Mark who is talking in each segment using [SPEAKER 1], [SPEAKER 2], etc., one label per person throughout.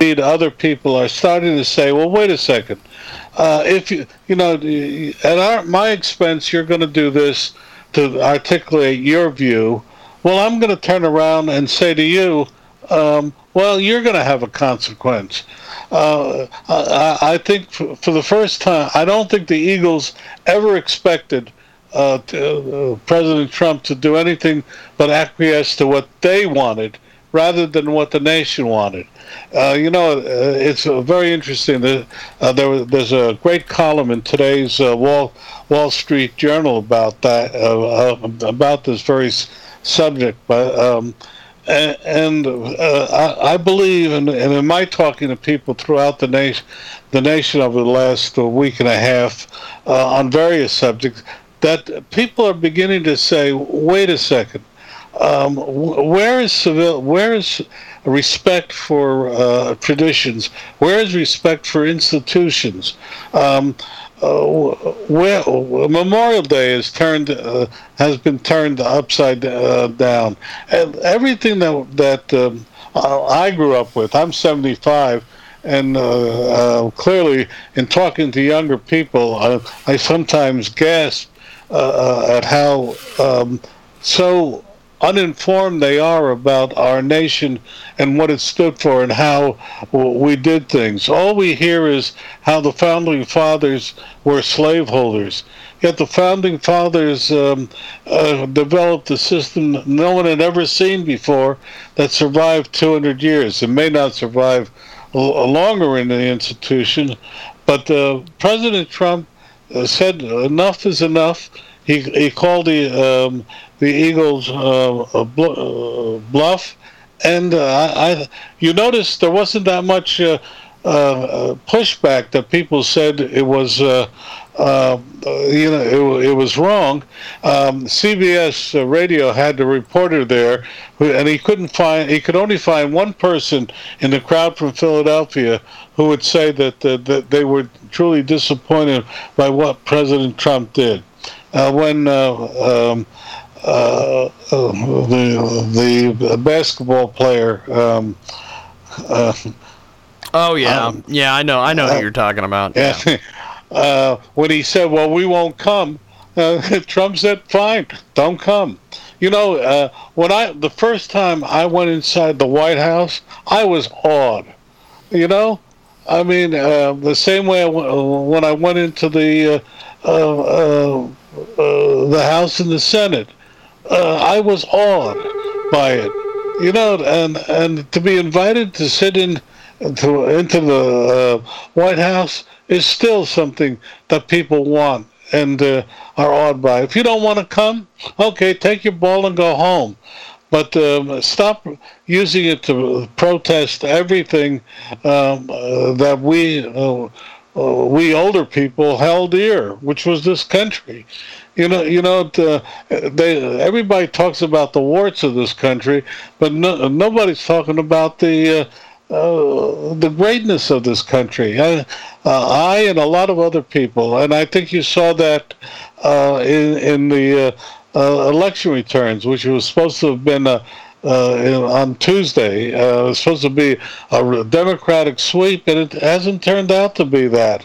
[SPEAKER 1] Other people are starting to say, "Well, wait a second. Uh, if you, you know, at our, my expense, you're going to do this to articulate your view. Well, I'm going to turn around and say to you." Um, well, you're going to have a consequence. Uh, I, I, think for, for, the first time, I don't think the Eagles ever expected uh, to, uh, President Trump to do anything but acquiesce to what they wanted rather than what the nation wanted. Uh, you know, uh, it's very interesting. Uh, there there's a great column in today's Wall Wall Street Journal about that about this very subject, but. Um, and, uh, I, I, believe, and, and in my talking to people throughout the nation, the nation over the last week and a half uh, on various subjects, that people are beginning to say, "Wait a second, um, where is civil? Where is respect for uh, traditions? Where is respect for institutions?" Um, uh, well, Memorial Day is turned uh, has been turned upside uh, down, and everything that that um, I grew up with. I'm 75, and uh, uh, clearly, in talking to younger people, I sometimes gasp uh, at how um, so uninformed they are about our nation and what it stood for and how we did things. All we hear is how the founding fathers were slaveholders. Yet the founding fathers um, uh, developed a system no one had ever seen before that survived 200 years. It may not survive longer in the institution, but uh, President Trump uh, said enough is enough. He, he called the um, the Eagles uh, uh, bluff, and uh, I, you notice there wasn't that much pushback that people said it was. Uh, you know, it, it was wrong. Um, CBS uh, Radio had the reporter there, and he couldn't find. He could only find one person in the crowd from Philadelphia who would say that uh, that they were truly disappointed by what President Trump did. When um, uh, the the basketball player. Um,
[SPEAKER 2] uh, oh yeah, um, yeah, I know, I know uh, who you're talking about.
[SPEAKER 1] Yeah. Uh, when he said, "Well, we won't come," uh, Trump said, "Fine, don't come." You know, uh, when I the first time I went inside the White House, I was awed. You know, I mean, the same way I when I went into the the House and the Senate uh, I was awed by it. You know, and and to be invited to sit in to, into the uh, White House is still something that people want and uh, are awed by. If you don't want to come, okay, take your ball and go home. But um, stop using it to protest everything um, uh, that we uh, uh, we older people held dear, which was this country. You know, you know, they everybody talks about the warts of this country, but no, nobody's talking about the. Uh, uh, the greatness of this country. I, uh, I, and a lot of other people, and I think you saw that uh, in in the uh, uh, election returns, which was supposed to have been a, Uh, on Tuesday. Uh, it was supposed to be a Democratic sweep, and it hasn't turned out to be that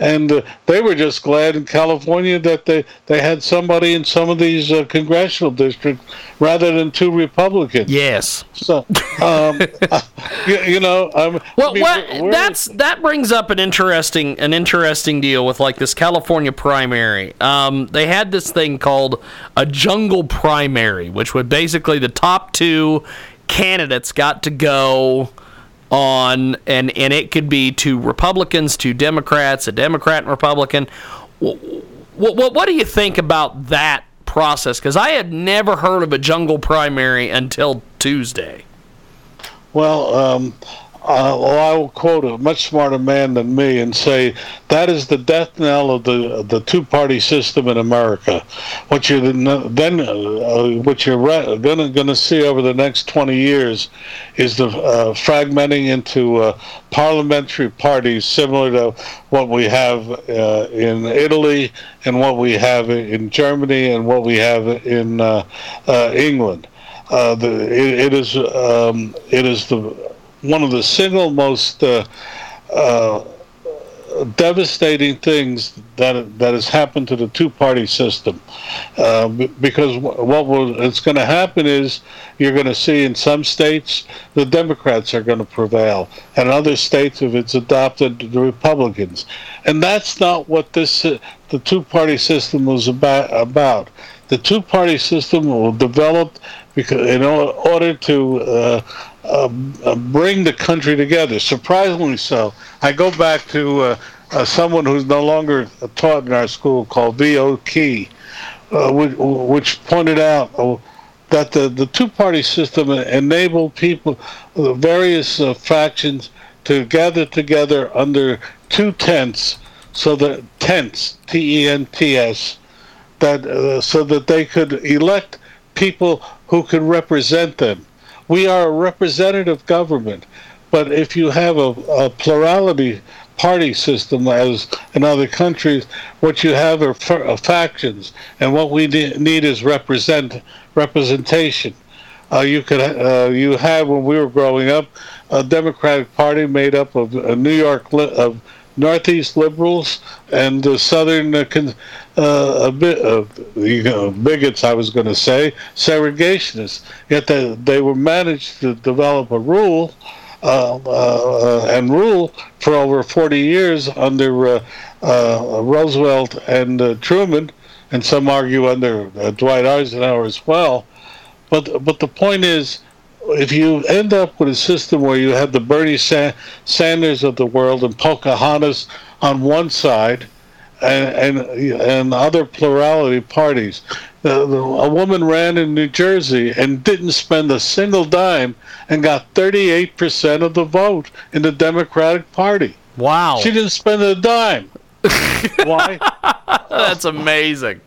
[SPEAKER 1] and uh, they were just glad in California that they, they had somebody in some of these uh, congressional districts rather than two Republicans.
[SPEAKER 2] Yes.
[SPEAKER 1] So, um, you, you, know, um,
[SPEAKER 2] well, I mean, what, that's that brings up an interesting an interesting deal with like this California primary. Um, they had this thing called a jungle primary, which would basically the top two candidates got to go on, and, and it could be to Republicans, to Democrats, a Democrat and Republican. What, what, what do you think about that process? Because I had never heard of a jungle primary until Tuesday.
[SPEAKER 1] Well, um, uh, well, I will quote a much smarter man than me and say that is the death knell of the the two party system in America. What you're then uh, what you're re- gonna gonna see over the next 20 years is the uh, fragmenting into uh, parliamentary parties similar to what we have uh, in Italy and what we have in Germany and what we have in uh, England. the, it, it is um, it is the one of the single most uh, uh, devastating things that that has happened to the two-party system, uh, because what it's going to happen is you're going to see in some states the Democrats are going to prevail, and other states, if it's adopted, the Republicans, and that's not what this uh, the two-party system was about. About. The two-party system will develop because in order to uh, um, uh, bring the country together. Surprisingly so. I go back to uh, uh, someone who's no longer taught in our school called V.O. Key, uh, which, which, pointed out uh, that the, the two party system enabled people, the various factions, to gather together under two tents, so that tents, T E N T S, that so that they could elect people who could represent them we are a representative government. But if you have a, a plurality party system as in other countries, what you have are uh, factions, and what we need is represent representation. Uh, you could uh, you have when we were growing up a Democratic Party made up of uh, New York li- of Northeast liberals and the Southern uh, uh, a bit of you know, bigots, I was going to say, segregationists. Yet they, they were managed to develop a rule uh, uh, and rule for over 40 years under uh, uh, Roosevelt and Truman, and some argue under Dwight Eisenhower as well. But but the point is, if you end up with a system where you have the Bernie Sa- Sanders of the world and Pocahontas on one side, and and, and other plurality parties. A woman ran in New Jersey and didn't spend a single dime and got 38% of the vote in the Democratic Party.
[SPEAKER 2] Wow.
[SPEAKER 1] She didn't spend a dime. Why?
[SPEAKER 2] That's amazing.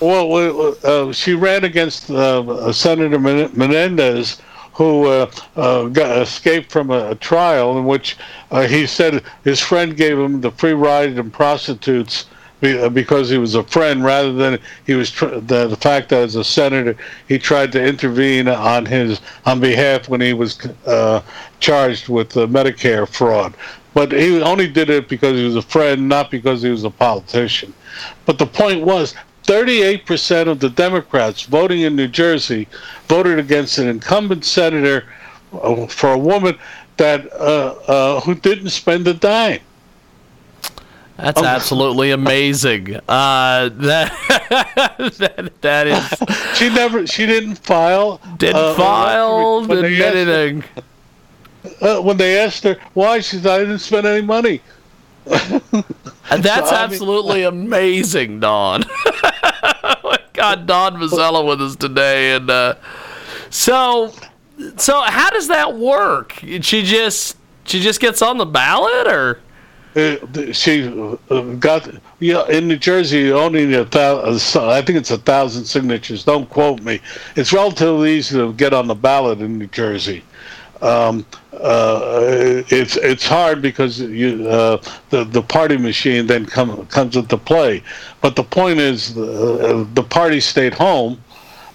[SPEAKER 1] Well, uh, she ran against uh, Senator Menendez, who uh, uh, got, escaped from a, a, trial in which uh, he said his friend gave him the free ride and prostitutes uh, because he was a friend rather than he was tr- the, the fact that as a senator he tried to intervene on his on behalf when he was uh, charged with Medicare fraud. But he only did it because he was a friend, not because he was a politician. But the point was, 38% of the Democrats voting in New Jersey voted against an incumbent senator uh, for a woman that uh, uh, who didn't spend a dime.
[SPEAKER 2] That's um, absolutely amazing. Uh, that, that that is.
[SPEAKER 1] she never. She didn't file.
[SPEAKER 2] Didn't uh, file. Didn't anything.
[SPEAKER 1] Her, uh, when they asked her why, she said, "I didn't spend any money."
[SPEAKER 2] And that's so, absolutely mean, amazing, Don. God, Don Mazzella with us today, and uh, so, so how does that work? She just she just gets on the ballot, or
[SPEAKER 1] uh, she uh, got yeah in New Jersey only a thousand. I think it's a thousand signatures. Don't quote me. It's relatively easy to get on the ballot in New Jersey. Um, uh, it's it's hard because you uh, the the party machine then come, comes into play. But the point is, uh, the party stayed home.